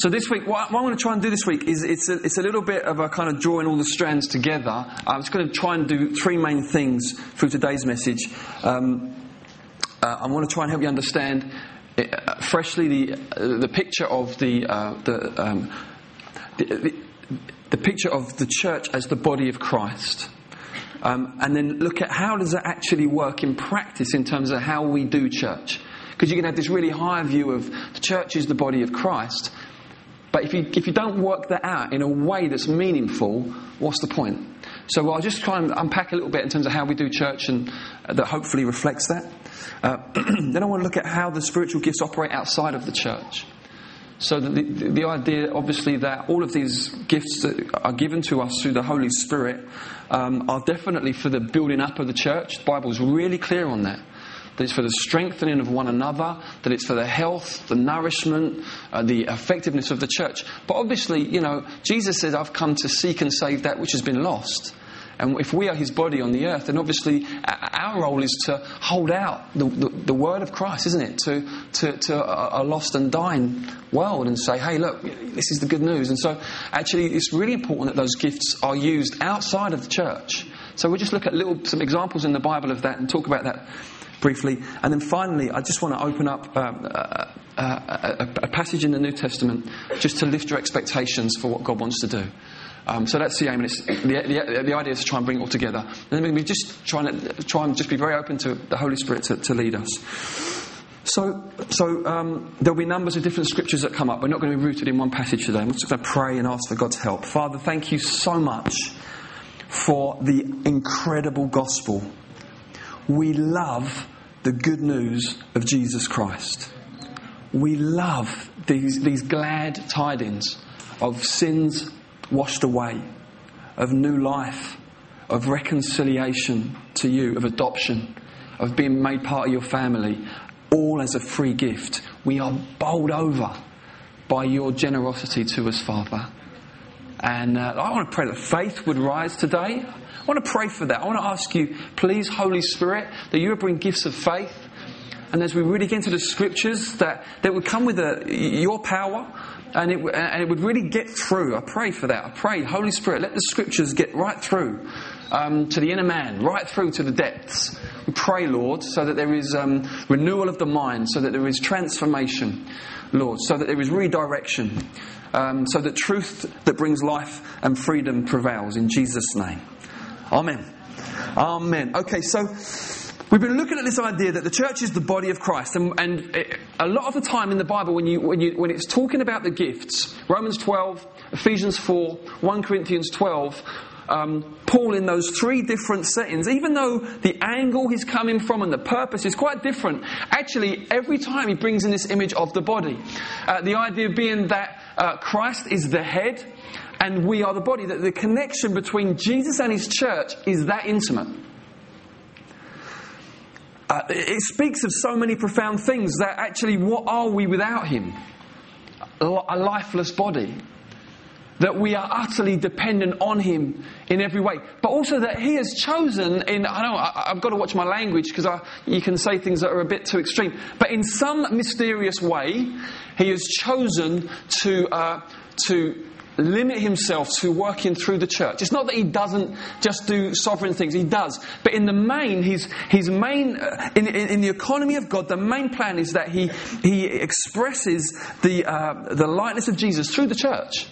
So this week, what, I'm going to try and do this week is it's a, it's a little bit of a kind of drawing all the strands together. I'm just going to try and do three main things through today's message. Um, uh, I want to try and help you understand uh, freshly the uh, the picture of the uh, the, um, the, the the picture of the church as the body of Christ. Um, and then look at how does that actually work in practice in terms of how we do church. Because you can have this really high view of the church is the body of Christ, but if you, if you don't work that out in a way that's meaningful, what's the point? So I'll just try and unpack a little bit in terms of how we do church and uh, that hopefully reflects that. Uh, then I want to look at how the spiritual gifts operate outside of the church. So the, the, the, idea, obviously, that all of these gifts that are given to us through the Holy Spirit um, are definitely for the building up of the church. The Bible is really clear on that. That it's for the strengthening of one another, that it's for the health, the nourishment, uh, the effectiveness of the church. But obviously, you know, Jesus said, I've come to seek and save that which has been lost. And if we are his body on the earth, then obviously our role is to hold out the, the, the word of Christ, isn't it? To, to, to a, lost and dying world and say, hey, look, this is the good news. And so actually, it's really important that those gifts are used outside of the church. So we'll just look at little, some examples in the Bible of that and talk about that briefly. And then finally, I just want to open up um, a, a, a, a passage in the New Testament just to lift your expectations for what God wants to do. Um, so that's the aim, and it's, the, the, the, idea is to try and bring it all together. And we just try and, try and just be very open to the Holy Spirit to, to lead us. So, so um, there'll be numbers of different scriptures that come up. We're not going to be rooted in one passage today. I'm just going to pray and ask for God's help. Father, thank you so much for the incredible gospel. We love the good news of Jesus Christ. We love these, these glad tidings of sins washed away, of new life, of reconciliation to you, of adoption, of being made part of your family, all as a free gift. We are bowled over by your generosity to us, Father. And uh, I want to pray that faith would rise today. I want to pray for that. I want to ask you, please, Holy Spirit, that you would bring gifts of faith. And as we really get into the scriptures, that, that would come with a, your power, and it, and it would really get through. I pray for that. I pray, Holy Spirit, let the scriptures get right through um, to the inner man, right through to the depths. We pray, Lord, so that there is um, renewal of the mind, so that there is transformation, Lord, so that there is redirection, um, so that truth that brings life and freedom prevails. In Jesus' name. Amen. Amen. Okay, so We've been looking at this idea that the church is the body of Christ, and, and it, a lot of the time in the Bible, when, you, when, you, when it's talking about the gifts, Romans 12, Ephesians 4, 1 Corinthians 12, um, Paul in those three different settings, even though the angle he's coming from and the purpose is quite different, actually, every time he brings in this image of the body. Uh, the idea being that uh, Christ is the head and we are the body, that the connection between Jesus and his church is that intimate. Uh, it speaks of so many profound things that actually, what are we without Him? A lifeless body. That we are utterly dependent on Him in every way. But also that He has chosen, in, I know I, have got to watch my language because you can say things that are a bit too extreme. But in some mysterious way, He has chosen to, uh, to limit himself to working through the church. It's not that he doesn't just do sovereign things, he does. But in the main, his, his main, uh, in, in, in, the economy of God, the main plan is that he, he expresses the, uh, the likeness of Jesus through the church.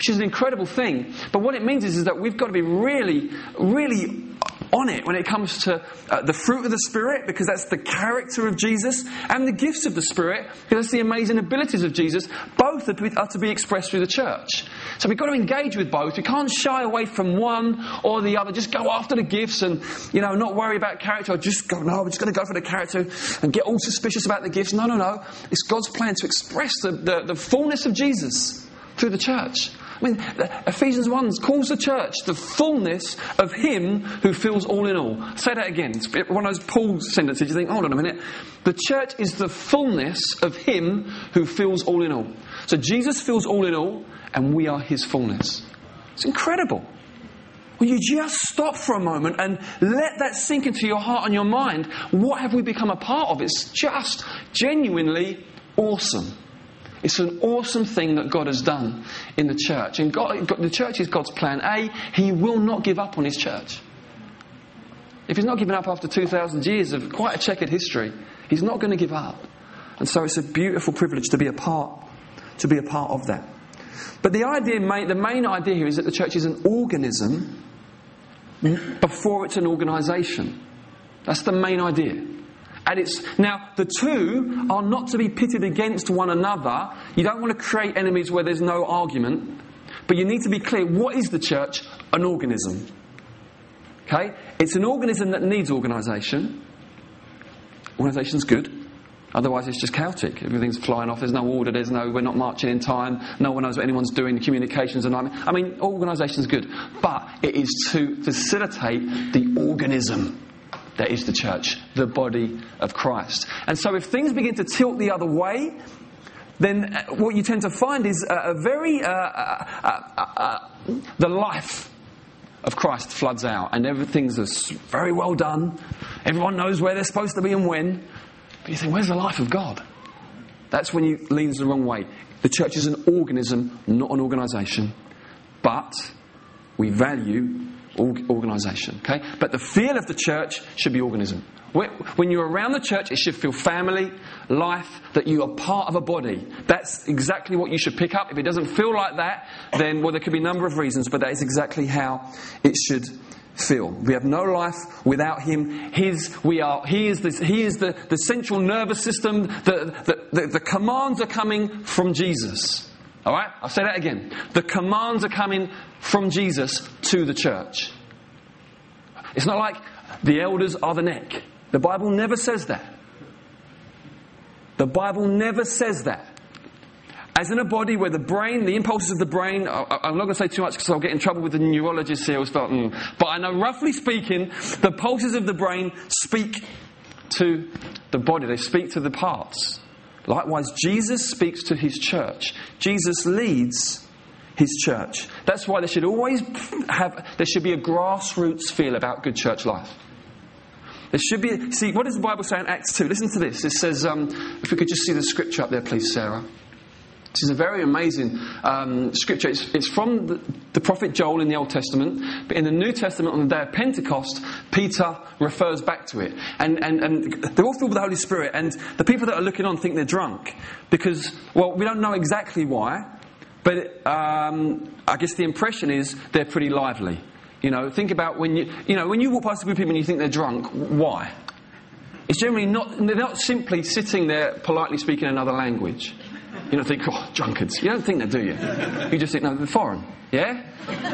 Which is an incredible thing. But what it means is, is that we've got to be really, really on it when it comes to uh, the fruit of the Spirit, because that's the character of Jesus, and the gifts of the Spirit, because that's the amazing abilities of Jesus. Both are to, be, are to be expressed through the church. So we've got to engage with both. We can't shy away from one or the other. Just go after the gifts and, you know, not worry about character. Or Just go, no, we're just going to go for the character and get all suspicious about the gifts. No, no, no. It's God's plan to express the, the, the fullness of Jesus through the church. I mean, Ephesians 1 calls the church the fullness of Him who fills all in all. Say that again. It's one of those Paul sentences. You think, hold on a minute. The church is the fullness of Him who fills all in all. So Jesus fills all in all, and we are His fullness. It's incredible. Will you just stop for a moment and let that sink into your heart and your mind? What have we become a part of? It's just genuinely awesome. It's an awesome thing that God has done in the church. And God, the church is God's plan. A, He will not give up on His church. If He's not given up after 2,000 years of quite a checkered history, He's not going to give up. And so it's a beautiful privilege to be a part, to be a part of that. But the idea, the main idea here is that the church is an organism before it's an organisation. That's the main idea. And it's now the two are not to be pitted against one another. You don't want to create enemies where there's no argument, but you need to be clear. What is the church? An organism. Okay, it's an organism that needs organisation. Organisation's good. Otherwise, it's just chaotic. Everything's flying off. There's no order. There's no. We're not marching in time. No one knows what anyone's doing. The communications are not. I mean, organisation's good, but it is to facilitate the organism that is the church, the body of Christ. And so, if things begin to tilt the other way, then uh, what you tend to find is a, a very uh, uh, uh, uh, the life of Christ floods out, and everything's very well done. Everyone knows where they're supposed to be and when. But you think, where's the life of God? That's when you leans the wrong way. The church is an organism, not an organisation. But we value organisation. Okay? But the feel of the church should be organism. When you're around the church, it should feel family, life, that you are part of a body. That's exactly what you should pick up. If it doesn't feel like that, then, well, there could be a number of reasons, but that is exactly how it should feel. We have no life without Him. His, we are, he is, the, he is the, the central nervous system. The, the, the, the commands are coming from Jesus. All right? I'll say that again. The commands are coming from Jesus to the church. It's not like the elders are the neck. The Bible never says that. The Bible never says that. As in a body where the brain, the impulses of the brain, I'm not going to say too much because I'll get in trouble with the neurologists here. Start, mm. But I know, roughly speaking, the pulses of the brain speak to the body, they speak to the parts. Likewise, Jesus speaks to his church. Jesus leads his church. That's why there should always have, there should be a grassroots feel about good church life. There should be, see, what does the Bible say in Acts 2? Listen to this. It says, um, if we could just see the scripture up there, please, Sarah. This is a very amazing um, scripture. It's, it's from the, the, prophet Joel in the Old Testament, but in the New Testament, on the day of Pentecost, Peter refers back to it. And, and, and they're all filled with the Holy Spirit, and the people that are looking on think they're drunk. Because, well, we don't know exactly why, but um, I guess the impression is they're pretty lively. You know, think about when you, you know, when you walk past a group of people and you think they're drunk, why? It's generally not, they're not simply sitting there politely speaking another language. You don't think, oh, drunkards. You don't think that, do you? You just think, no, they're foreign. Yeah?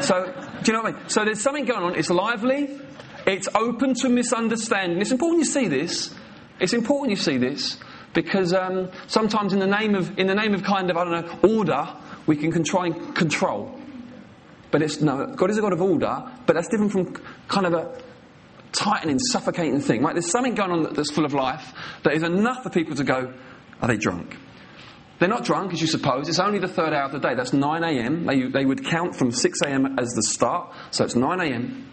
So, do you know what I mean? So there's something going on. It's lively. It's open to misunderstanding. It's important you see this. It's important you see this because um, sometimes in the name of in the name of kind of I don't know order, we can try and control. But it's no, God is a God of order, but that's different from kind of a tightening, suffocating thing. Right? There's something going on that's full of life that is enough for people to go, are they drunk? They're not drunk, as you suppose. It's only the third hour of the day. That's 9 a.m. They, they would count from 6 a.m. as the start, so it's 9 a.m.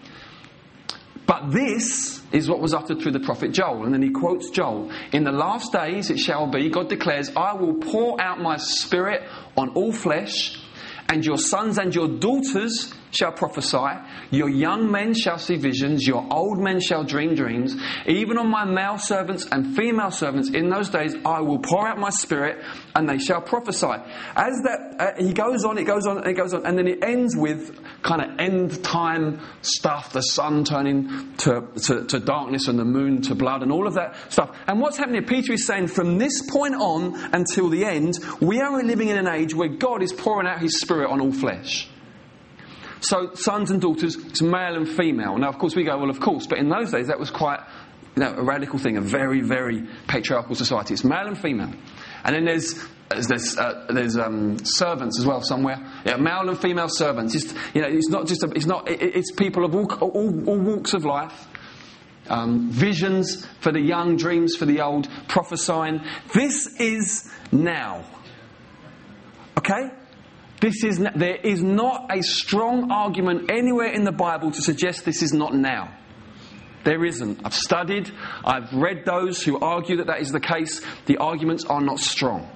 But this is what was uttered through the prophet Joel. And then he quotes Joel In the last days it shall be, God declares, I will pour out my spirit on all flesh, and your sons and your daughters shall prophesy, your young men shall see visions, your old men shall dream dreams. Even on my male servants and female servants in those days I will pour out my spirit and they shall prophesy. As that, uh, he goes on, it goes on, it goes on, and then it ends with kind of end time stuff, the sun turning to, to, to darkness and the moon to blood and all of that stuff. And what's happening Peter is saying from this point on until the end, we are living in an age where God is pouring out his spirit on all flesh. So sons and daughters, it's male and female. Now, of course, we go, well, of course, but in those days that was quite you know, a radical thing, a very, very patriarchal society. It's male and female. And then there's there's, uh, there's um, servants as well somewhere. Yeah, male and female servants. It's, you know, it's not just a, it's not it, it's people of all, all, all walks of life. Um, visions for the young, dreams for the old, prophesying. This is now. Okay? This is, there is not a strong argument anywhere in the Bible to suggest this is not now. There isn't. I've studied, I've read those who argue that that is the case. The arguments are not strong.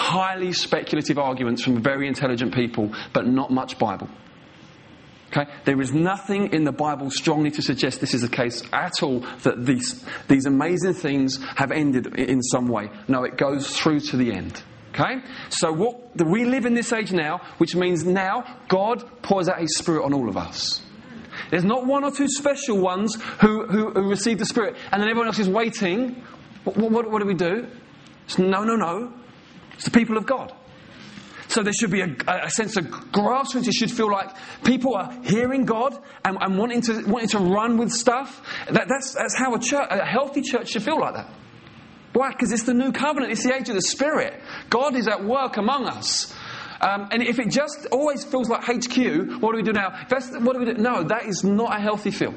highly speculative arguments from very intelligent people, but not much Bible. Okay? There is nothing in the Bible strongly to suggest this is the case at all, that these, these amazing things have ended in some way. No, it goes through to the end. Okay? So what, we live in this age now, which means now God pours out His Spirit on all of us. There's not one or two special ones who, who, who receive the Spirit and then everyone else is waiting. What, what, what do we do? It's no, no, no. It's the people of God. So there should be a, a sense of grassroots. It should feel like people are hearing God and, and wanting, to, wanting to run with stuff. That, that's, that's how a, church, a healthy church should feel like that. Why? Because it's the new covenant. It's the age of the Spirit. God is at work among us. Um, and if it just always feels like HQ, what do we do now? That's, what do we do? No, that is not a healthy feel.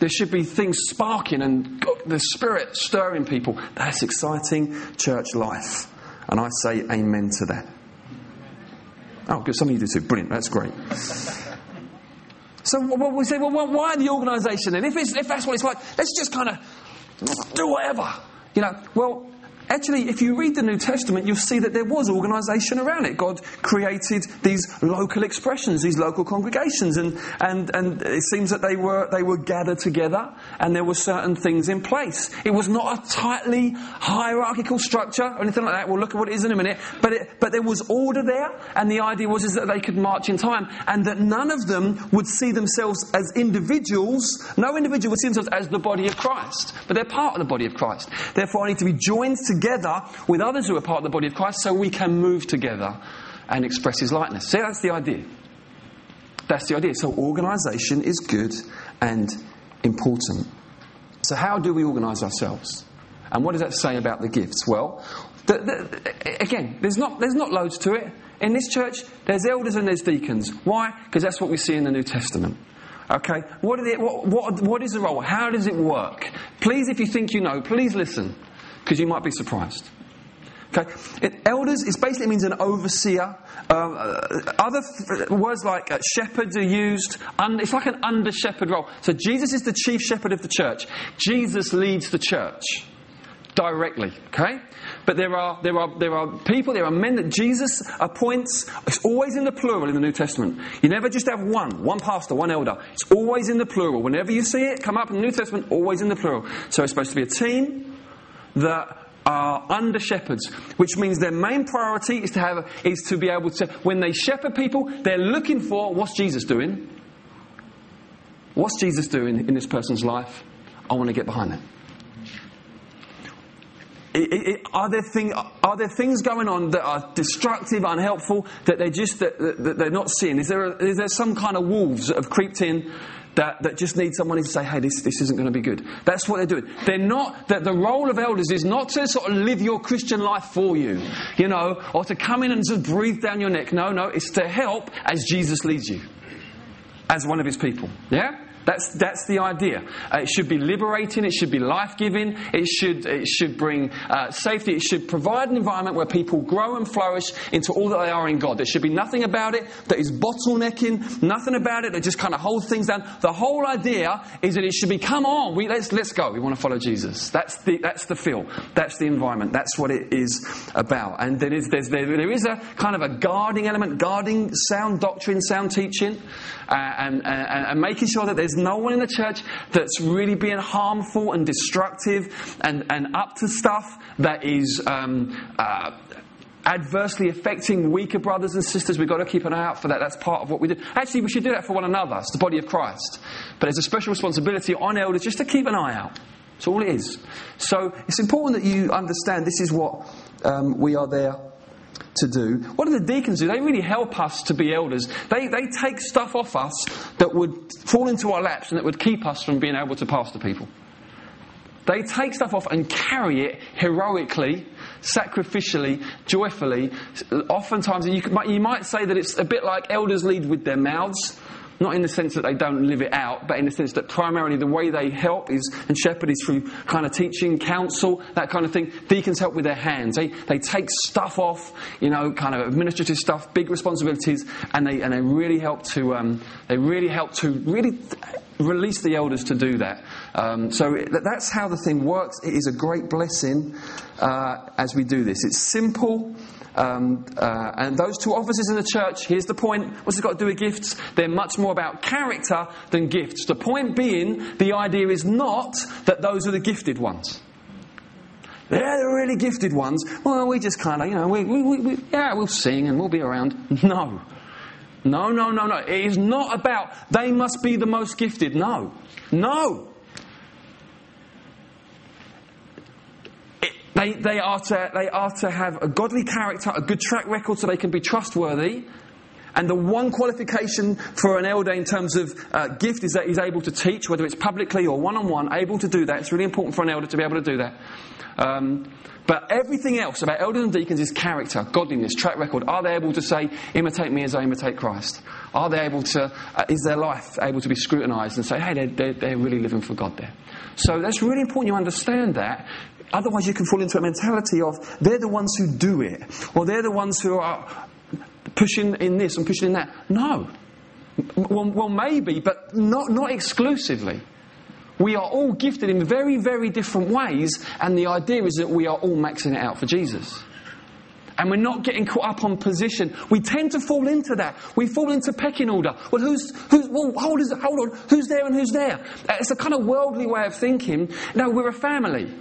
There should be things sparking and the Spirit stirring people. That's exciting church life. And I say amen to that. Oh, good. Some of you do too. Brilliant. That's great. So well, we say, well, why the organisation? And if, if that's what it's like, let's just kind of do whatever. You know, well, Actually, if you read the New Testament, you'll see that there was organisation around it. God created these local expressions, these local congregations, and, and, and it seems that they were, they were gathered together and there were certain things in place. It was not a tightly hierarchical structure or anything like that. We'll look at what it is in a minute. But, it, but there was order there, and the idea was is that they could march in time, and that none of them would see themselves as individuals. No individual would see themselves as the body of Christ, but they're part of the body of Christ. Therefore, I need to be joined together together with others who are part of the body of Christ so we can move together and express his likeness. See, that's the idea. That's the idea. So, organisation is good and important. So, how do we organise ourselves? And what does that say about the gifts? Well, the, the, again, there's not, there's not loads to it. In this church, there's elders and there's deacons. Why? Because that's what we see in the New Testament. Okay? What, what, what, what is the role? How does it work? Please, if you think you know, please listen because you might be surprised. Okay, it, elders is basically means an overseer. Um, uh, other words like uh, shepherds are used. Un- it's like an under shepherd role. So Jesus is the chief shepherd of the church. Jesus leads the church directly. Okay, but there are there are there are people, there are men that Jesus appoints. It's always in the plural in the New Testament. You never just have one, one pastor, one elder. It's always in the plural. Whenever you see it come up in the New Testament, always in the plural. So it's supposed to be a team that are under shepherds, which means their main priority is to have is to be able to when they shepherd people, they're looking for what's Jesus doing? What's Jesus doing in this person's life? I want to get behind that. It, it, are, there thing, are there things going on that are destructive, unhelpful, that they're just that, that they're not seeing? Is there, a, is there some kind of wolves that have creeped in that, that just need someone to say, hey, this, this isn't going to be good. That's what they're doing. They're not, that the role of elders is not to sort of live your Christian life for you, you know, or to come in and just breathe down your neck. No, no, it's to help as Jesus leads you, as one of his people. Yeah? That's, that's the idea. Uh, it should be liberating, it should be life giving, it should, it should bring uh, safety, it should provide an environment where people grow and flourish into all that they are in God. There should be nothing about it that is bottlenecking, nothing about it that just kind of holds things down. The whole idea is that it should be come on, we, let's, let's go, we want to follow Jesus. That's the, that's the feel, that's the environment, that's what it is about. And there is, there, there is a kind of a guarding element, guarding sound doctrine, sound teaching, uh, and, and, and making sure that there's no one in the church that's really being harmful and destructive and, and up to stuff that is um, uh, adversely affecting weaker brothers and sisters. We've got to keep an eye out for that. That's part of what we do. Actually, we should do that for one another. It's the body of Christ. But there's a special responsibility on elders just to keep an eye out. That's all it is. So it's important that you understand this is what um, we are there to do. What do the deacons do? They really help us to be elders. They, they take stuff off us that would fall into our laps and that would keep us from being able to pastor people. They take stuff off and carry it heroically, sacrificially, joyfully. Oftentimes, you, you might say that it's a bit like elders lead with their mouths. Not in the sense that they don't live it out, but in the sense that primarily the way they help is and shepherd is through kind of teaching, counsel, that kind of thing. Deacons help with their hands. They, they take stuff off, you know, kind of administrative stuff, big responsibilities, and they, and they really help to, um, they really help to really release the elders to do that. Um, so that's how the thing works. It is a great blessing uh, as we do this. It's simple. Um, uh, and those two offices in the church, here's the point what's it got to do with gifts? They're much more about character than gifts. The point being, the idea is not that those are the gifted ones. They're the really gifted ones. Well, we just kind of, you know, we, we, we, yeah, we'll sing and we'll be around. No. No, no, no, no. It is not about they must be the most gifted. No. No. They, they, are to, they are to have a godly character, a good track record so they can be trustworthy. And the one qualification for an elder in terms of uh, gift is that he's able to teach, whether it's publicly or one on one, able to do that. It's really important for an elder to be able to do that. Um, but everything else about elders and deacons is character, godliness, track record. Are they able to say, imitate me as I imitate Christ? Are they able to, uh, is their life able to be scrutinized and say, hey, they're, they're, they're really living for God there? So that's really important you understand that Otherwise, you can fall into a mentality of they're the ones who do it, or they're the ones who are pushing in this and pushing in that. No. Well, well maybe, but not, not exclusively. We are all gifted in very, very different ways, and the idea is that we are all maxing it out for Jesus. And we're not getting caught up on position. We tend to fall into that. We fall into pecking order. Well, who's, who's well, hold, hold on, who's there and who's there? Uh, it's a kind of worldly way of thinking. No, we're a family.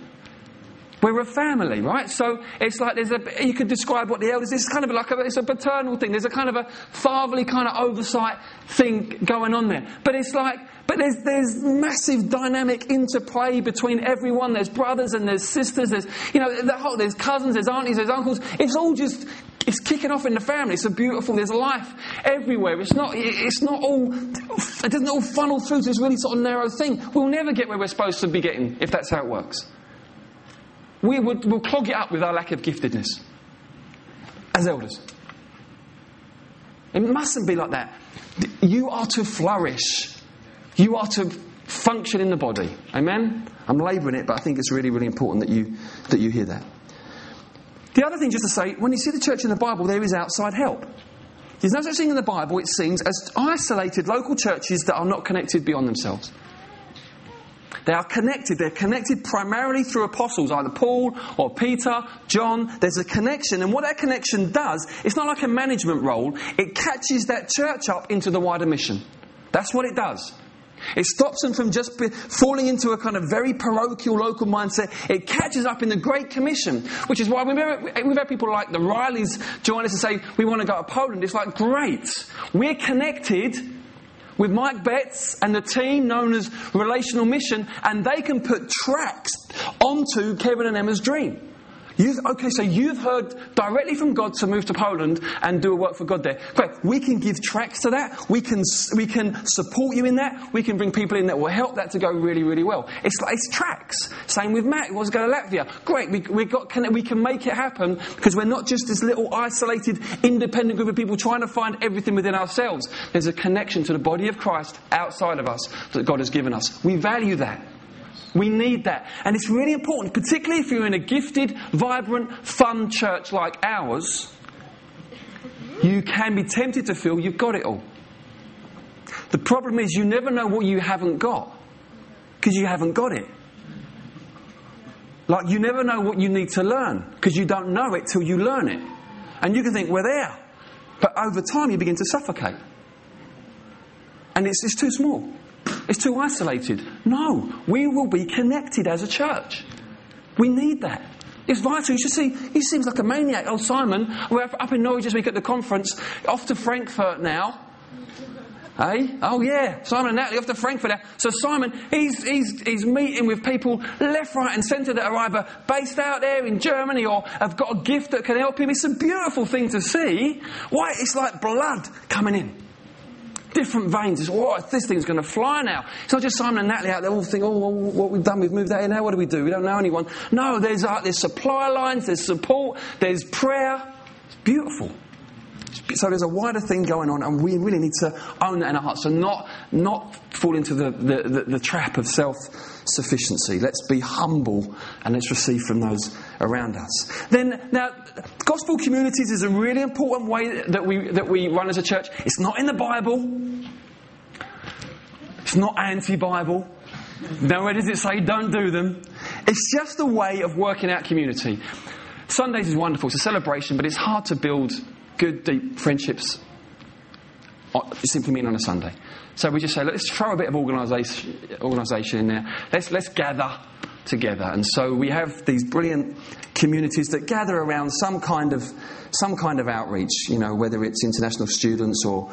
We're a family, right? So it's like there's a, you could describe what the elders, it's kind of like a, it's a paternal thing. There's a kind of a fatherly kind of oversight thing going on there. But it's like, but there's, there's massive dynamic interplay between everyone. There's brothers and there's sisters. There's, you know, the whole, there's cousins, there's aunties, there's uncles. It's all just, it's kicking off in the family. It's a beautiful, there's life everywhere. It's not, it's not all, it doesn't all funnel through to this really sort of narrow thing. We'll never get where we're supposed to be getting if that's how it works we would we'll clog it up with our lack of giftedness as elders. It mustn't be like that. You are to flourish. You are to function in the body. Amen? I'm labouring it, but I think it's really, really important that you, that you hear that. The other thing, just to say, when you see the church in the Bible, there is outside help. There's no such thing in the Bible, it seems, as isolated local churches that are not connected beyond themselves. They are connected. They're connected primarily through apostles, either Paul or Peter, John. There's a connection. And what that connection does, it's not like a management role, it catches that church up into the wider mission. That's what it does. It stops them from just falling into a kind of very parochial local mindset. It catches up in the Great Commission, which is why we've had, people like the Rileys join us and say, We want to go to Poland. It's like, great. We're connected with Mike Betts and the team known as Relational Mission, and they can put tracks onto Kevin and Emma's dream. You've, okay, so you've heard directly from God to move to Poland and do a work for God there. Great. We can give tracks to that. We can, we can support you in that. We can bring people in that will help that to go really, really well. It's like it's tracks. Same with Matt, who wants to go to Latvia. Great. We, we, got, can, we can make it happen because we're not just this little isolated, independent group of people trying to find everything within ourselves. There's a connection to the body of Christ outside of us that God has given us. We value that. We need that. And it's really important, particularly if you're in a gifted, vibrant, fun church like ours, you can be tempted to feel you've got it all. The problem is you never know what you haven't got because you haven't got it. Like you never know what you need to learn because you don't know it till you learn it. And you can think, we're there. But over time you begin to suffocate. And it's, it's too small. It's too isolated. No, we will be connected as a church. We need that. It's vital. You should see, he seems like a maniac. Oh, Simon, we're up in Norwich this week at the conference, off to Frankfurt now. Hey? Oh, yeah. Simon and Natalie off to Frankfurt now. So, Simon, he's, he's, he's meeting with people left, right, and centre that are either based out there in Germany or have got a gift that can help him. It's a beautiful thing to see. Why? It's like blood coming in different veins. It's, oh, this thing's going to fly now. It's not just Simon and Natalie out there all thinking, oh, what we've done, we've moved that in now, what do we do? We don't know anyone. No, there's, uh, there's supply lines, there's support, there's prayer. It's beautiful. So there's a wider thing going on, and we really need to own that in our hearts. So not not fall into the, the, the, the trap of self sufficiency. Let's be humble and let's receive from those around us. Then now, gospel communities is a really important way that we that we run as a church. It's not in the Bible. It's not anti-Bible. Nowhere does it say don't do them. It's just a way of working out community. Sundays is wonderful. It's a celebration, but it's hard to build good, deep friendships uh, simply meeting on a Sunday. So we just say, let's throw a bit of organisation, in there. Let's, let's gather together. And so we have these brilliant communities that gather around some kind of, some kind of outreach, you know, whether it's international students or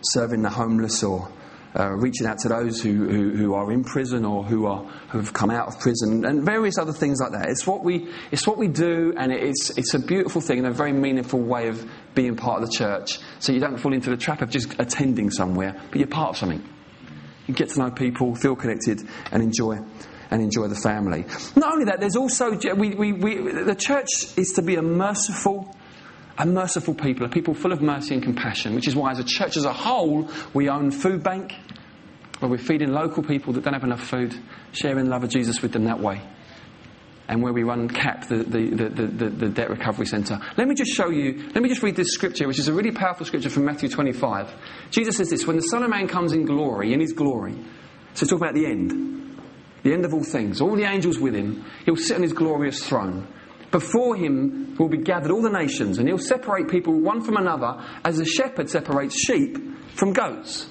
serving the homeless or uh, reaching out to those who, who, who, are in prison or who are who have come out of prison and various other things like that. It's what we it's what we do, and it's it's a beautiful thing and a very meaningful way of being part of the church. So you don't fall into the trap of just attending somewhere, but you're part of something. You get to know people, feel connected, and enjoy and enjoy the family. Not only that, there's also we, we, we the church is to be a merciful a merciful people, a people full of mercy and compassion, which is why, as a church as a whole, we own food bank, where we're feeding local people that don't have enough food, sharing the love of Jesus with them that way. And where we run CAP, the, the, the, the, debt recovery centre. Let me just show you, let me just read this scripture, which is a really powerful scripture from Matthew 25. Jesus says this When the Son of Man comes in glory, in his glory, so talk about the end, the end of all things, all the angels with him, he'll sit on his glorious throne. Before him will be gathered all the nations, and he'll separate people one from another as a shepherd separates sheep from goats.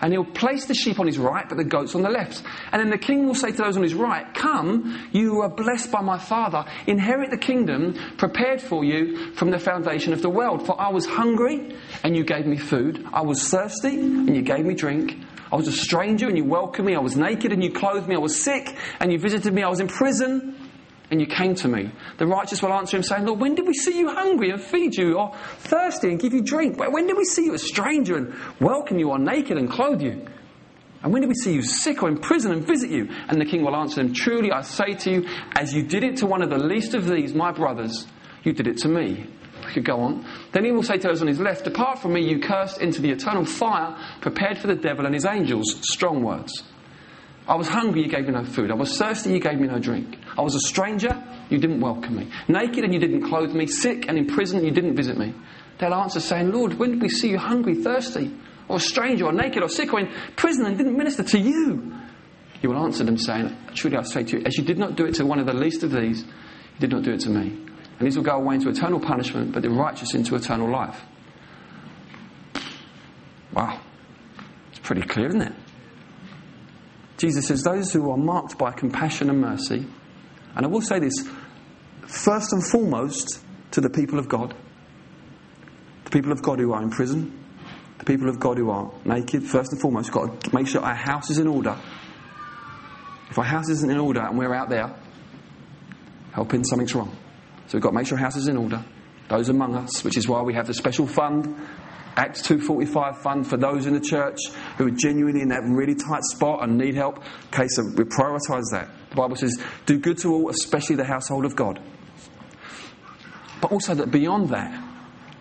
And he'll place the sheep on his right, but the goats on the left. And then the king will say to those on his right, Come, you are blessed by my father. Inherit the kingdom prepared for you from the foundation of the world. For I was hungry, and you gave me food. I was thirsty, and you gave me drink. I was a stranger, and you welcomed me. I was naked, and you clothed me. I was sick, and you visited me. I was in prison and you came to me. The righteous will answer him, saying, Lord, when did we see you hungry and feed you, or thirsty and give you drink? When did we see you a stranger and welcome you, or naked and clothe you? And when did we see you sick or in prison and visit you? And the king will answer them, Truly I say to you, as you did it to one of the least of these, my brothers, you did it to me. We could go on. Then he will say to those on his left, Depart from me, you cursed, into the eternal fire prepared for the devil and his angels. Strong words. I was hungry, you gave me no food. I was thirsty, you gave me no drink. I was a stranger, you didn't welcome me. Naked and you didn't clothe me. Sick and in prison, you didn't visit me. They'll answer saying, Lord, when did we see you hungry, thirsty, or a stranger, or naked, or sick, or in prison and didn't minister to you? He will answer them saying, Truly I say to you, as you did not do it to one of the least of these, you did not do it to me. And these will go away into eternal punishment, but the righteous into eternal life. Wow. It's pretty clear, isn't it? Jesus says, Those who are marked by compassion and mercy, and I will say this first and foremost to the people of God, the people of God who are in prison, the people of God who are naked, first and foremost, we've got to make sure our house is in order. If our house isn't in order and we're out there helping, something's wrong. So we've got to make sure our house is in order. Those among us, which is why we have the special fund Acts 2.45 fund for those in the church who are genuinely in that really tight spot and need help. Okay, so we prioritise that. The Bible says, do good to all, especially the household of God. But also that beyond that,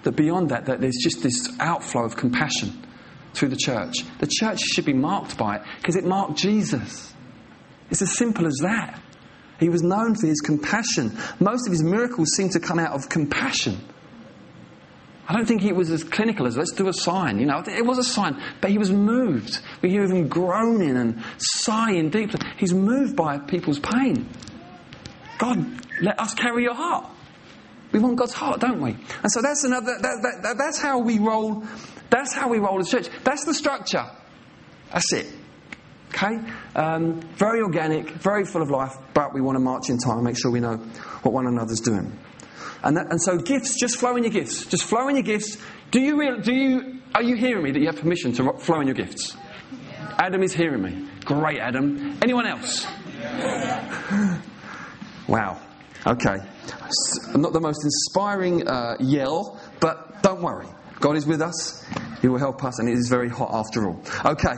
that beyond that, that there's just this outflow of compassion through the church. The church should be marked by it because it marked Jesus. It's as simple as that. He was known for his compassion. Most of his miracles seem to come out of compassion. I don't think he was as clinical as let's do a sign. You know, it was a sign, but he was moved. We hear him groaning and sighing deeply. He's moved by people's pain. God, let us carry your heart. We want God's heart, don't we? And so that's another. That, that, that, that's how we roll. That's how we roll as church. That's the structure. That's it. Okay? Um, very organic, very full of life, but we want to march in time make sure we know what one another's doing. And, that, and so gifts, just flow in your gifts. Just flow in your gifts. Do you, real, do you, are you hearing me that you have permission to flow in your gifts? Adam is hearing me. Great, Adam. Anyone else? wow. Okay. Not the most inspiring uh, yell, but don't worry. God is with us. He will help us, and it is very hot after all. Okay.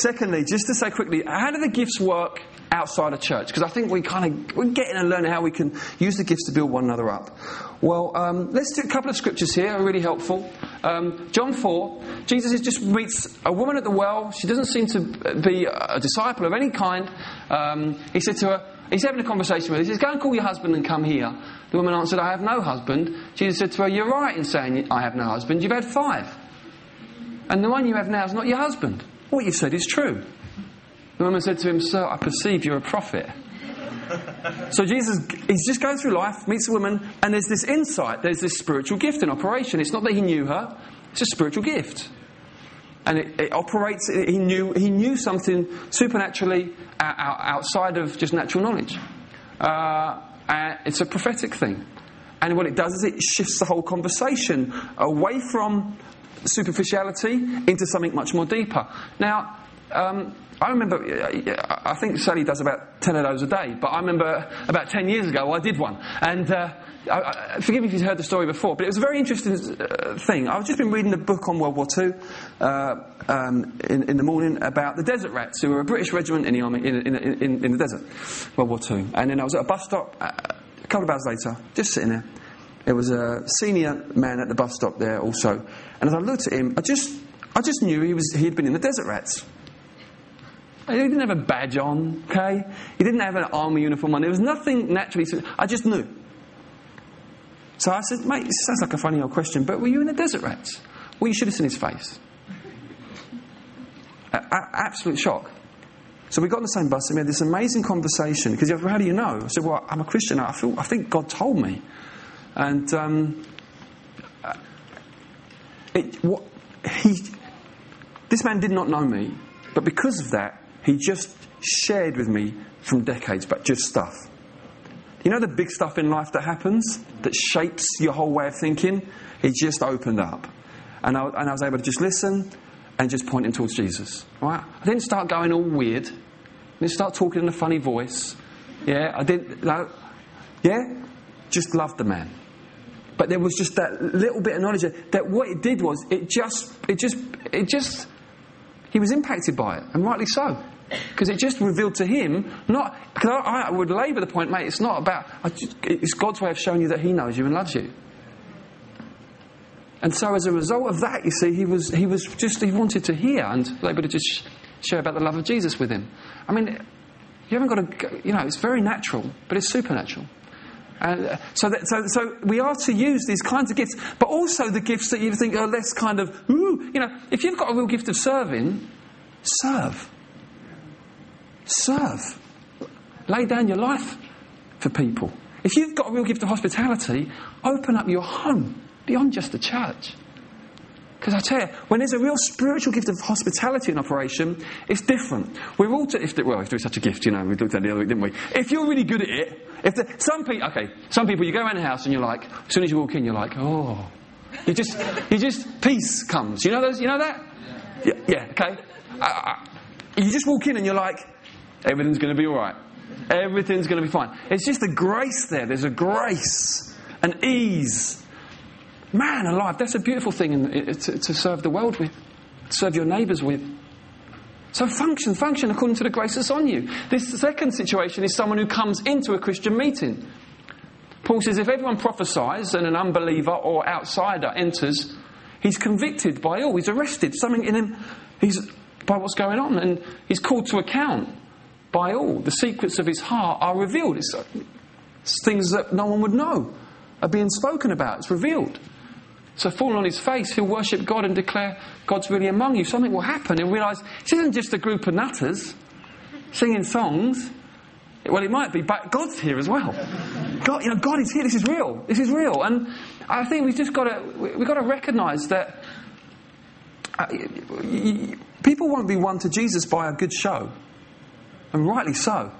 Secondly, just to say quickly, how do the gifts work outside of church? Because I think we kind of we're getting and learning how we can use the gifts to build one another up. Well, um, let's do a couple of scriptures here, are really helpful. Um, John 4, Jesus just meets a woman at the well. She doesn't seem to be a disciple of any kind. Um, he said to her, He's having a conversation with her. He says, Go and call your husband and come here. The woman answered, I have no husband. Jesus said to her, You're right in saying I have no husband. You've had five. And the one you have now is not your husband. What you said is true. The woman said to him, Sir, I perceive you're a prophet. so Jesus, he's just going through life, meets a woman, and there's this insight, there's this spiritual gift in operation. It's not that he knew her, it's a spiritual gift. And it, it operates, he knew, he knew something supernaturally outside of just natural knowledge. Uh, it's a prophetic thing. And what it does is it shifts the whole conversation away from superficiality into something much more deeper. Now, um, I remember, I think Sally does about 10 of those a day, but I remember about 10 years ago I did one. And uh, I, I, forgive me if you've heard the story before, but it was a very interesting uh, thing. I've just been reading a book on World War II uh, um, in, in, the morning about the Desert Rats, who were a British regiment in the army in, in, in the desert, World War II. And then I was at a bus stop uh, a couple of hours later, just sitting there. There was a senior man at the bus stop there also. And as I looked at him, I just, I just knew he, was, he had been in the Desert Rats. He didn't have a badge on, okay? He didn't have an army uniform on. There was nothing naturally. I just knew. So I said, mate, this sounds like a funny old question, but were you in the desert rats? Well, you should have seen his face. A- a- absolute shock. So we got on the same bus and we had this amazing conversation. Because how do you know? I said, well, I'm a Christian. I, feel, I think God told me. And um, it, what, he, this man did not know me, but because of that, he just shared with me from decades, but just stuff. You know the big stuff in life that happens that shapes your whole way of thinking? He just opened up. And I, and I was able to just listen and just point him towards Jesus. Right? I didn't start going all weird. I didn't start talking in a funny voice. Yeah, I didn't. Yeah, just loved the man. But there was just that little bit of knowledge that what it did was it just, it just, it just, he was impacted by it, and rightly so. Because it just revealed to him, not, because I, I, would labour the point, mate, it's not about, just, it's God's way of showing you that He knows you and loves you. And so as a result of that, you see, he was, he was just, he wanted to hear and labour to just share about the love of Jesus with him. I mean, you haven't got to, you know, it's very natural, but it's supernatural. And uh, so, that, so, so we are to use these kinds of gifts, but also the gifts that you think are less kind of, ooh, you know, if you've got a real gift of serving, serve. Serve. Lay down your life for people. If you've got a real gift of hospitality, open up your home beyond just the church. Because I tell you, when there's a real spiritual gift of hospitality in operation, it's different. We're all, to, if well, if there is such a gift, you know, we looked at it the other week, didn't we? If you're really good at it, if the, some people, okay, some people, you go around the house and you're like, as soon as you walk in, you're like, oh, you just, you just, peace comes. You know those, you know that? Yeah, yeah okay. Uh you just walk in and you're like, everything's going to be all right. Everything's going to be fine. It's just a grace there. There's a grace, an ease. Man alive, that's a beautiful thing in, to, to serve the world with, to serve your neighbours with. So function, function according to the grace that's on you. This second situation is someone who comes into a Christian meeting. Paul says if everyone prophesies and an unbeliever or outsider enters, he's convicted by all. He's arrested. Something in him, he's by what's going on, and he's called to account by all. The secrets of his heart are revealed. It's, it's things that no one would know are being spoken about. It's revealed. So, falling on his face, he'll worship God and declare God's really among you. Something will happen. He'll realize this isn't just a group of nutters singing songs. Well, it might be, but God's here as well. God, you know, God is here. This is real. This is real. And I think we've just got to we've got to recognise that uh, people won't be won to Jesus by a good show. And rightly so.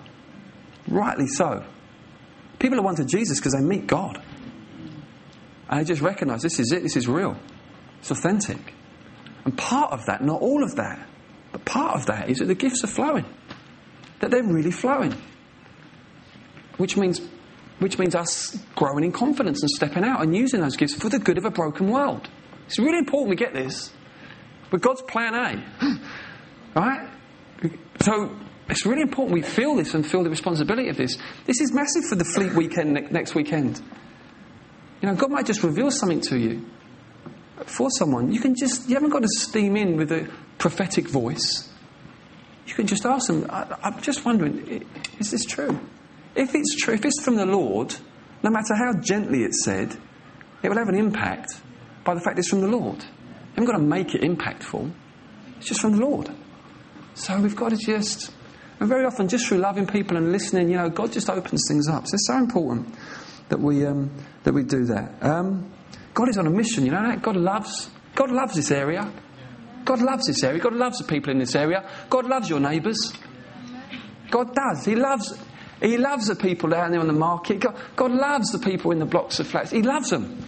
Rightly so. People are won to Jesus because they meet God. And they just recognize this is it, this is real, it's authentic. And part of that, not all of that, but part of that is that the gifts are flowing, that they're really flowing. Which means, which means us growing in confidence and stepping out and using those gifts for the good of a broken world. It's really important we get this. But God's plan A. right? So it's really important we feel this and feel the responsibility of this. This is massive for the fleet weekend ne- next weekend. You know, God might just reveal something to you. for someone, you can just, you haven't got to steam in with a prophetic voice. You can just ask them, I, I'm just wondering, is this true? If it's true, if it's from the Lord, no matter how gently it's said, it will have an impact by the fact it's from the Lord. You haven't got to make it impactful. It's just from the Lord. So we've got to just, and very often just through loving people and listening, you know, God just opens things up. So it's so important that we, um, that we do that. Um, God is on a mission, you know that? God loves, God loves this area. God loves this area. God loves the people in this area. God loves your neighbours. God does. He loves, he loves the people down there on the market. God, God loves the people in the blocks of flats. He loves them.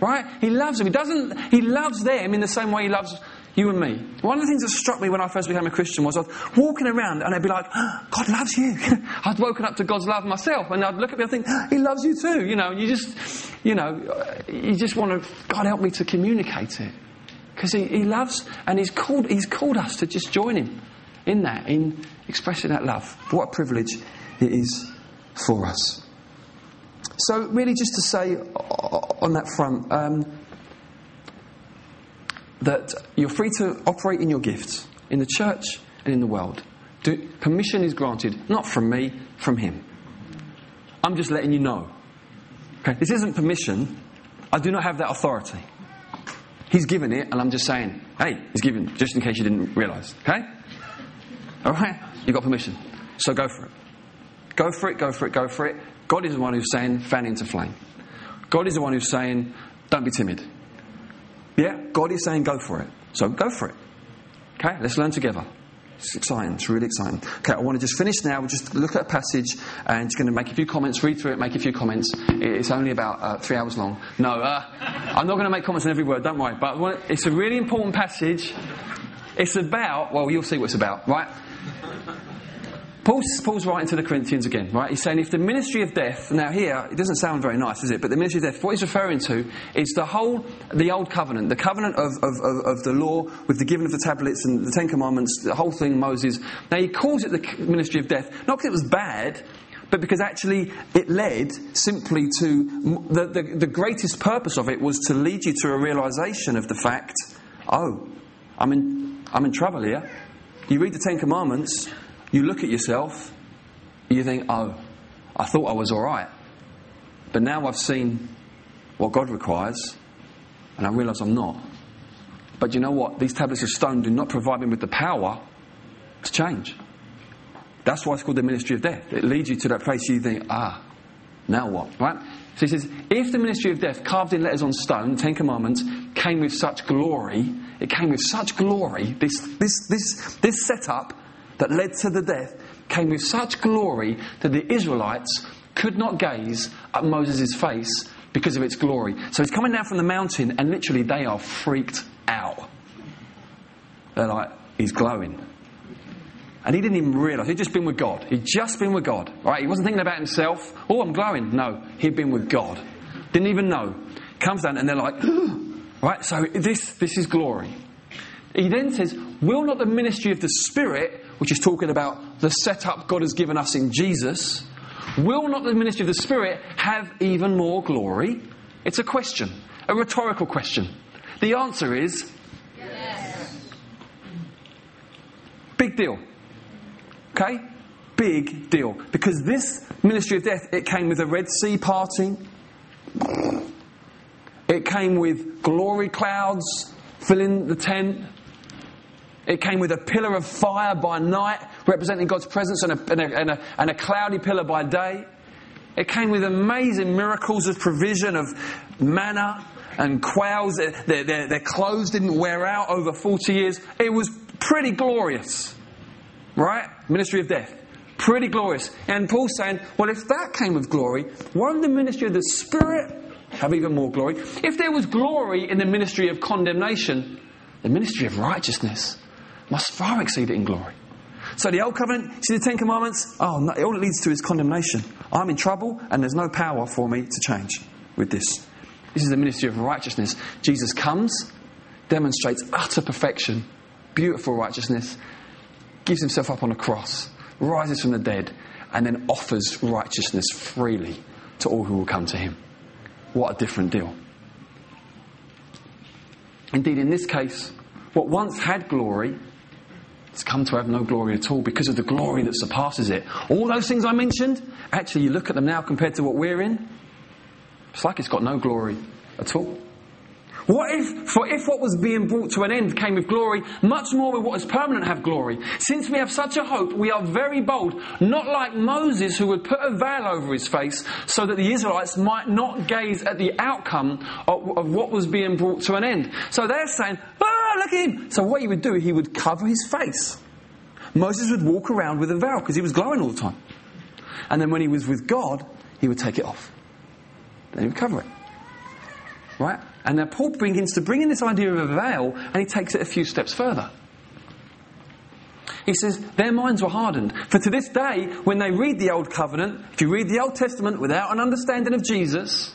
Right? He loves them. He doesn't, he loves them in the same way he loves you and me. One of the things that struck me when I first became a Christian was I was walking around and I'd be like, oh, God loves you. I'd woken up to God's love myself and I'd look at me and think, He loves you too. You know, you just, you know, you just want to, God help me to communicate it. Because he, he loves and he's called, he's called us to just join Him in that, in expressing that love. What a privilege it is for us. So, really, just to say on that front, um, that you're free to operate in your gifts in the church and in the world. Do, permission is granted, not from me, from Him. I'm just letting you know. Okay? This isn't permission. I do not have that authority. He's given it, and I'm just saying, hey, He's given, just in case you didn't realize. Okay? All right? You've got permission. So go for it. Go for it, go for it, go for it. God is the one who's saying, fan into flame. God is the one who's saying, don't be timid. Yeah, God is saying go for it. So go for it. Okay, let's learn together. It's exciting. It's really exciting. Okay, I want to just finish now. We'll just look at a passage and just going to make a few comments, read through it, make a few comments. It's only about uh, three hours long. No, uh, I'm not going to make comments on every word, don't worry. But it's a really important passage. It's about, well, you'll see what it's about, right? Paul's, Paul's writing to the Corinthians again, right? He's saying if the ministry of death, now here, it doesn't sound very nice, is it? But the ministry of death, what he's referring to is the whole, the old covenant, the covenant of, of, of, of the law with the giving of the tablets and the Ten Commandments, the whole thing, Moses. Now he calls it the ministry of death, not because it was bad, but because actually it led simply to the, the, the, greatest purpose of it was to lead you to a realization of the fact oh, I'm in, I'm in trouble here. You read the Ten Commandments, you look at yourself, you think, oh, I thought I was all right. But now I've seen what God requires, and I realise I'm not. But you know what? These tablets of stone do not provide me with the power to change. That's why it's called the ministry of death. It leads you to that place you think, ah, now what? Right? So he says, if the ministry of death, carved in letters on stone, Ten Commandments, came with such glory, it came with such glory, this, this, this, this setup that led to the death came with such glory that the Israelites could not gaze at Moses' face because of its glory. So he's coming down from the mountain, and literally they are freaked out. They're like, he's glowing. And he didn't even realize. He'd just been with God. He'd just been with God. Right? He wasn't thinking about himself. Oh, I'm glowing. No, he'd been with God. Didn't even know. Comes down and they're like, right? So this, this is glory. He then says, Will not the ministry of the Spirit which is talking about the setup God has given us in Jesus, will not the ministry of the Spirit have even more glory? It's a question, a rhetorical question. The answer is yes. Big deal. Okay? Big deal. Because this ministry of death, it came with a Red Sea parting. It came with glory clouds filling the tent. It came with a pillar of fire by night, representing God's presence, and a, and a, and a, and a cloudy pillar by day. It came with amazing miracles of provision of manna and quails. Their, their, their, clothes didn't wear out over 40 years. It was pretty glorious. Right? Ministry of death. Pretty glorious. And Paul's saying, well, if that came with glory, won't the ministry of the Spirit have even more glory? If there was glory in the ministry of condemnation, the ministry of righteousness must far exceed it in glory. So the Old Covenant, see the Ten Commandments? Oh, no, all it leads to is condemnation. I'm in trouble and there's no power for me to change with this. This is the ministry of righteousness. Jesus comes, demonstrates utter perfection, beautiful righteousness, gives himself up on a cross, rises from the dead, and then offers righteousness freely to all who will come to him. What a different deal. Indeed, in this case, what once had glory has come to have no glory at all because of the glory that surpasses it. All those things I mentioned, actually, you look at them now compared to what we're in, it's like it's got no glory at all. What if, for if what was being brought to an end came with glory, much more will what is permanent have glory? Since we have such a hope, we are very bold, not like Moses who would put a veil over his face so that the Israelites might not gaze at the outcome of, of what was being brought to an end. So they're saying, ah, look at him. So what he would do, he would cover his face. Moses would walk around with a veil because he was glowing all the time. And then when he was with God, he would take it off. Then he would cover it. Right? And now Paul begins to bring in this idea of a veil and he takes it a few steps further. He says, Their minds were hardened. For to this day, when they read the Old Covenant, if you read the Old Testament without an understanding of Jesus,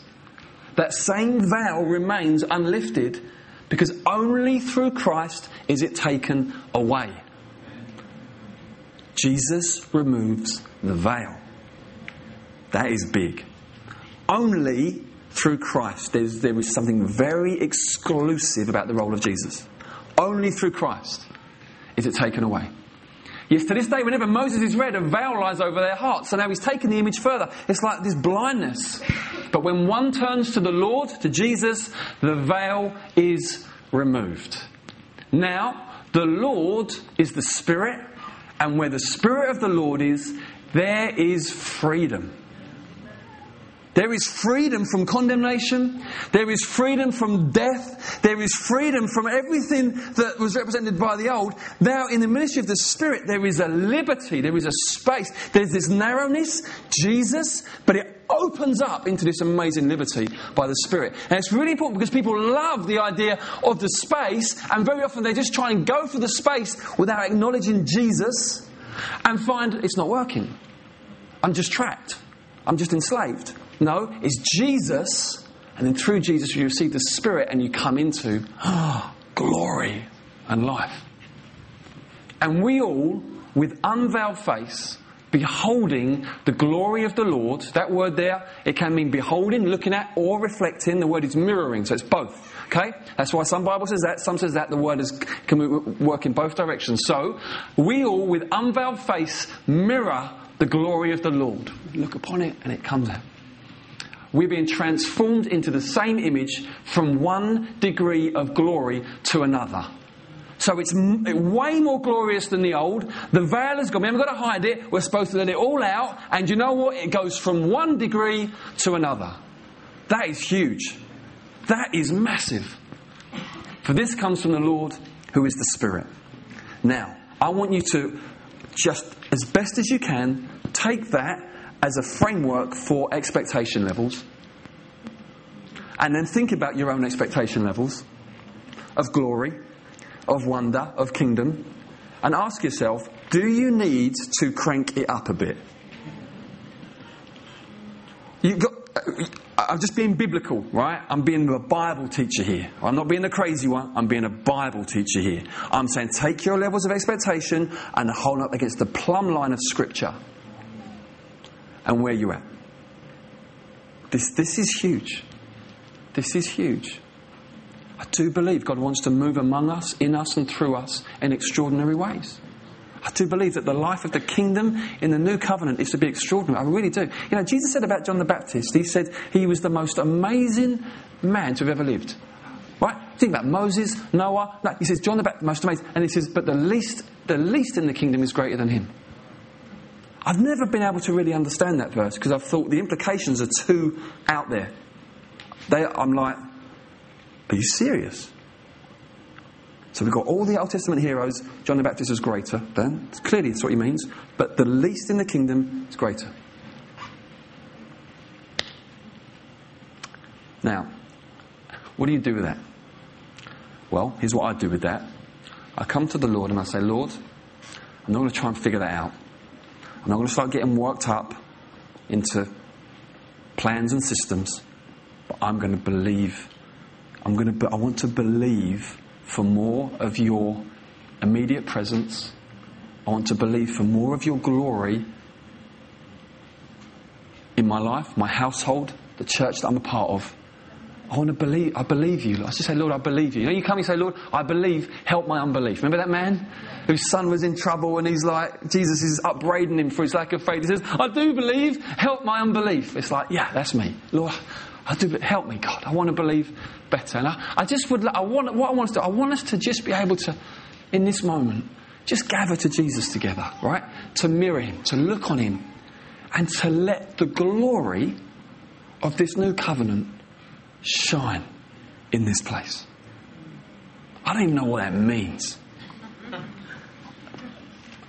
that same veil remains unlifted because only through Christ is it taken away. Jesus removes the veil. That is big. Only through Christ, there's, there is something very exclusive about the role of Jesus. Only through Christ is it taken away. Yes, to this day, whenever Moses is read, a veil lies over their hearts. So now he's taken the image further. It's like this blindness. But when one turns to the Lord, to Jesus, the veil is removed. Now, the Lord is the Spirit, and where the Spirit of the Lord is, there is freedom. There is freedom from condemnation. There is freedom from death. There is freedom from everything that was represented by the old. Now, in the ministry of the Spirit, there is a liberty. There is a space. There's this narrowness, Jesus, but it opens up into this amazing liberty by the Spirit. And it's really important because people love the idea of the space, and very often they just try and go for the space without acknowledging Jesus and find it's not working. I'm just trapped. I'm just enslaved. No, it's Jesus, and then through Jesus you receive the Spirit and you come into oh, glory and life. And we all, with unveiled face, beholding the glory of the Lord. That word there, it can mean beholding, looking at, or reflecting. The word is mirroring, so it's both. Okay? That's why some Bible says that, some says that. The word is, can work in both directions. So, we all, with unveiled face, mirror the glory of the Lord. Look upon it, and it comes out we're being transformed into the same image from one degree of glory to another. So it's way more glorious than the old. The veil has gone. We haven't got to hide it. We're supposed to let it all out. And you know what? It goes from one degree to another. That is huge. That is massive. For this comes from the Lord who is the Spirit. Now, I want you to just, as best as you can, take that as a framework for expectation levels. And then think about your own expectation levels of glory, of wonder, of kingdom. And ask yourself do you need to crank it up a bit? You got, I'm just being biblical, right? I'm being a Bible teacher here. I'm not being a crazy one. I'm being a Bible teacher here. I'm saying take your levels of expectation and hold up against the plumb line of Scripture and where you're at. This, this is huge. This is huge. I do believe God wants to move among us, in us, and through us in extraordinary ways. I do believe that the life of the kingdom in the new covenant is to be extraordinary. I really do. You know, Jesus said about John the Baptist, he said he was the most amazing man to have ever lived. Right? Think about Moses, Noah. No, he says John the Baptist, most amazing. And he says, but the least, the least in the kingdom is greater than him. I've never been able to really understand that verse because I've thought the implications are too out there. They, I'm like, are you serious? So we've got all the Old Testament heroes. John the Baptist is greater than. Clearly, that's what he means. But the least in the kingdom is greater. Now, what do you do with that? Well, here's what I do with that. I come to the Lord and I say, Lord, I'm not going to try and figure that out. I'm not going to start getting worked up into plans and systems, but I'm going to believe. I'm going to. Be, I want to believe for more of your immediate presence. I want to believe for more of your glory in my life, my household, the church that I'm a part of. I want to believe, I believe you. I just say, Lord, I believe you. You know, you come and say, Lord, I believe, help my unbelief. Remember that man whose son was in trouble and he's like, Jesus is upbraiding him for his lack of faith. He says, I do believe, help my unbelief. It's like, yeah, that's me. Lord, I do, help me, God. I want to believe better. And I, I just would, I want, what I want us to do, I want us to just be able to, in this moment, just gather to Jesus together, right? To mirror him, to look on him, and to let the glory of this new covenant shine in this place. I don't even know what that means.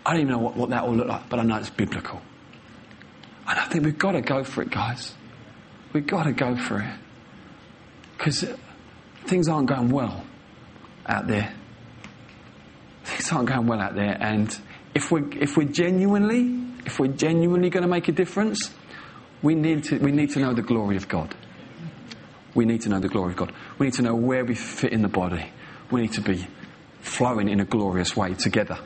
I don't even know what, what that will look like, but I know it's biblical. And I think we've got to go for it, guys. We've got to go for it. Because things aren't going well out there. Things aren't going well out there. And if we're, if we're genuinely, if we're genuinely going to make a difference, we need, to, we need to know the glory of God. We need to know the glory of God. We need to know where we fit in the body. We need to be flowing in a glorious way together.